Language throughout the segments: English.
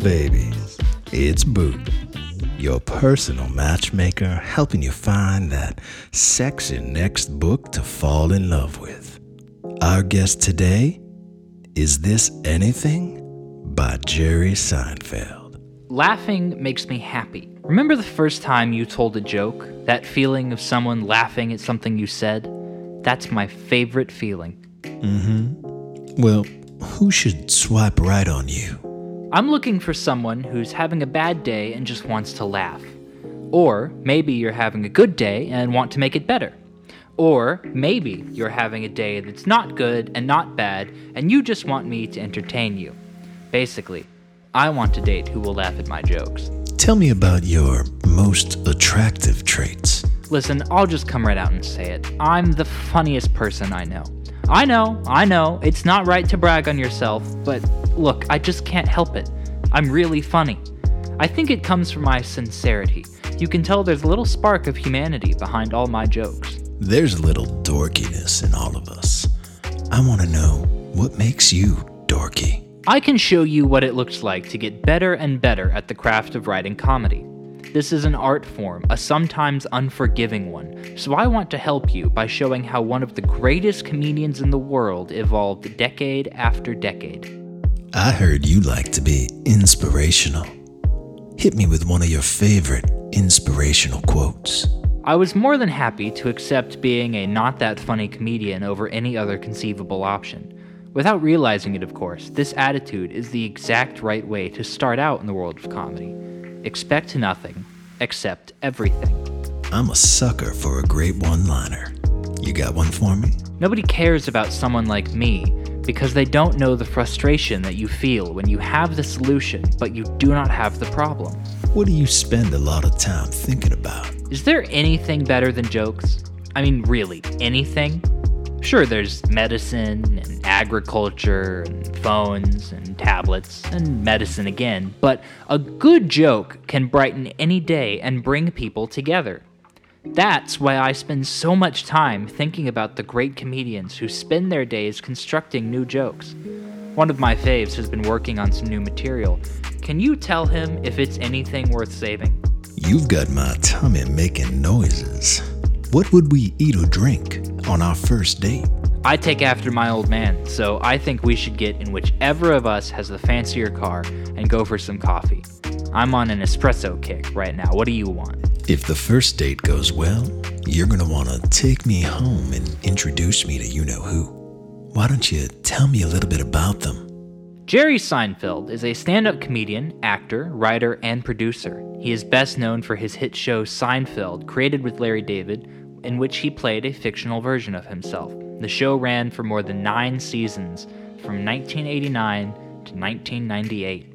babies, it's Boo, your personal matchmaker helping you find that sexy next book to fall in love with. Our guest today is This Anything by Jerry Seinfeld. Laughing makes me happy. Remember the first time you told a joke? That feeling of someone laughing at something you said? That's my favorite feeling. Mm hmm. Well, who should swipe right on you? I'm looking for someone who's having a bad day and just wants to laugh. Or maybe you're having a good day and want to make it better. Or maybe you're having a day that's not good and not bad and you just want me to entertain you. Basically, I want to date who will laugh at my jokes. Tell me about your most attractive traits. Listen, I'll just come right out and say it. I'm the funniest person I know. I know, I know, it's not right to brag on yourself, but look, I just can't help it. I'm really funny. I think it comes from my sincerity. You can tell there's a little spark of humanity behind all my jokes. There's a little dorkiness in all of us. I want to know what makes you dorky. I can show you what it looks like to get better and better at the craft of writing comedy. This is an art form, a sometimes unforgiving one, so I want to help you by showing how one of the greatest comedians in the world evolved decade after decade. I heard you like to be inspirational. Hit me with one of your favorite inspirational quotes. I was more than happy to accept being a not that funny comedian over any other conceivable option. Without realizing it, of course, this attitude is the exact right way to start out in the world of comedy. Expect nothing, accept everything. I'm a sucker for a great one liner. You got one for me? Nobody cares about someone like me because they don't know the frustration that you feel when you have the solution but you do not have the problem. What do you spend a lot of time thinking about? Is there anything better than jokes? I mean, really, anything? Sure, there's medicine and agriculture and phones and tablets and medicine again, but a good joke can brighten any day and bring people together. That's why I spend so much time thinking about the great comedians who spend their days constructing new jokes. One of my faves has been working on some new material. Can you tell him if it's anything worth saving? You've got my tummy making noises. What would we eat or drink on our first date? I take after my old man, so I think we should get in whichever of us has the fancier car and go for some coffee. I'm on an espresso kick right now. What do you want? If the first date goes well, you're gonna wanna take me home and introduce me to you know who. Why don't you tell me a little bit about them? Jerry Seinfeld is a stand up comedian, actor, writer, and producer. He is best known for his hit show Seinfeld, created with Larry David, in which he played a fictional version of himself. The show ran for more than nine seasons, from 1989 to 1998.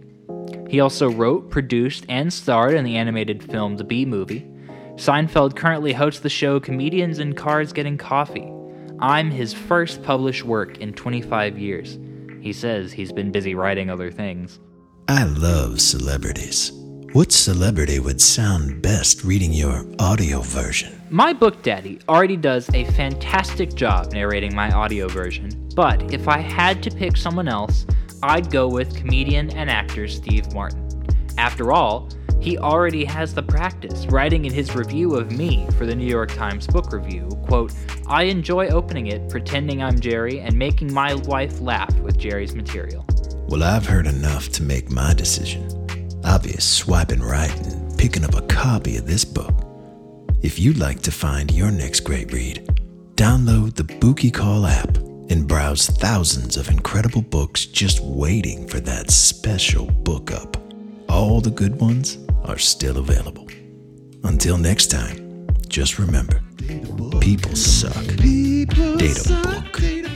He also wrote, produced, and starred in the animated film The Bee Movie. Seinfeld currently hosts the show Comedians in Cars Getting Coffee. I'm his first published work in 25 years. He says he's been busy writing other things. I love celebrities. What celebrity would sound best reading your audio version? My book daddy already does a fantastic job narrating my audio version, but if I had to pick someone else, I'd go with comedian and actor Steve Martin. After all, he already has the practice, writing in his review of me for the New York Times Book Review, quote, I enjoy opening it, pretending I'm Jerry, and making my wife laugh with Jerry's material. Well, I've heard enough to make my decision. Be swiping right and picking up a copy of this book. If you'd like to find your next great read, download the Bookie Call app and browse thousands of incredible books just waiting for that special book up. All the good ones are still available. Until next time, just remember people suck. People Data suck, book. data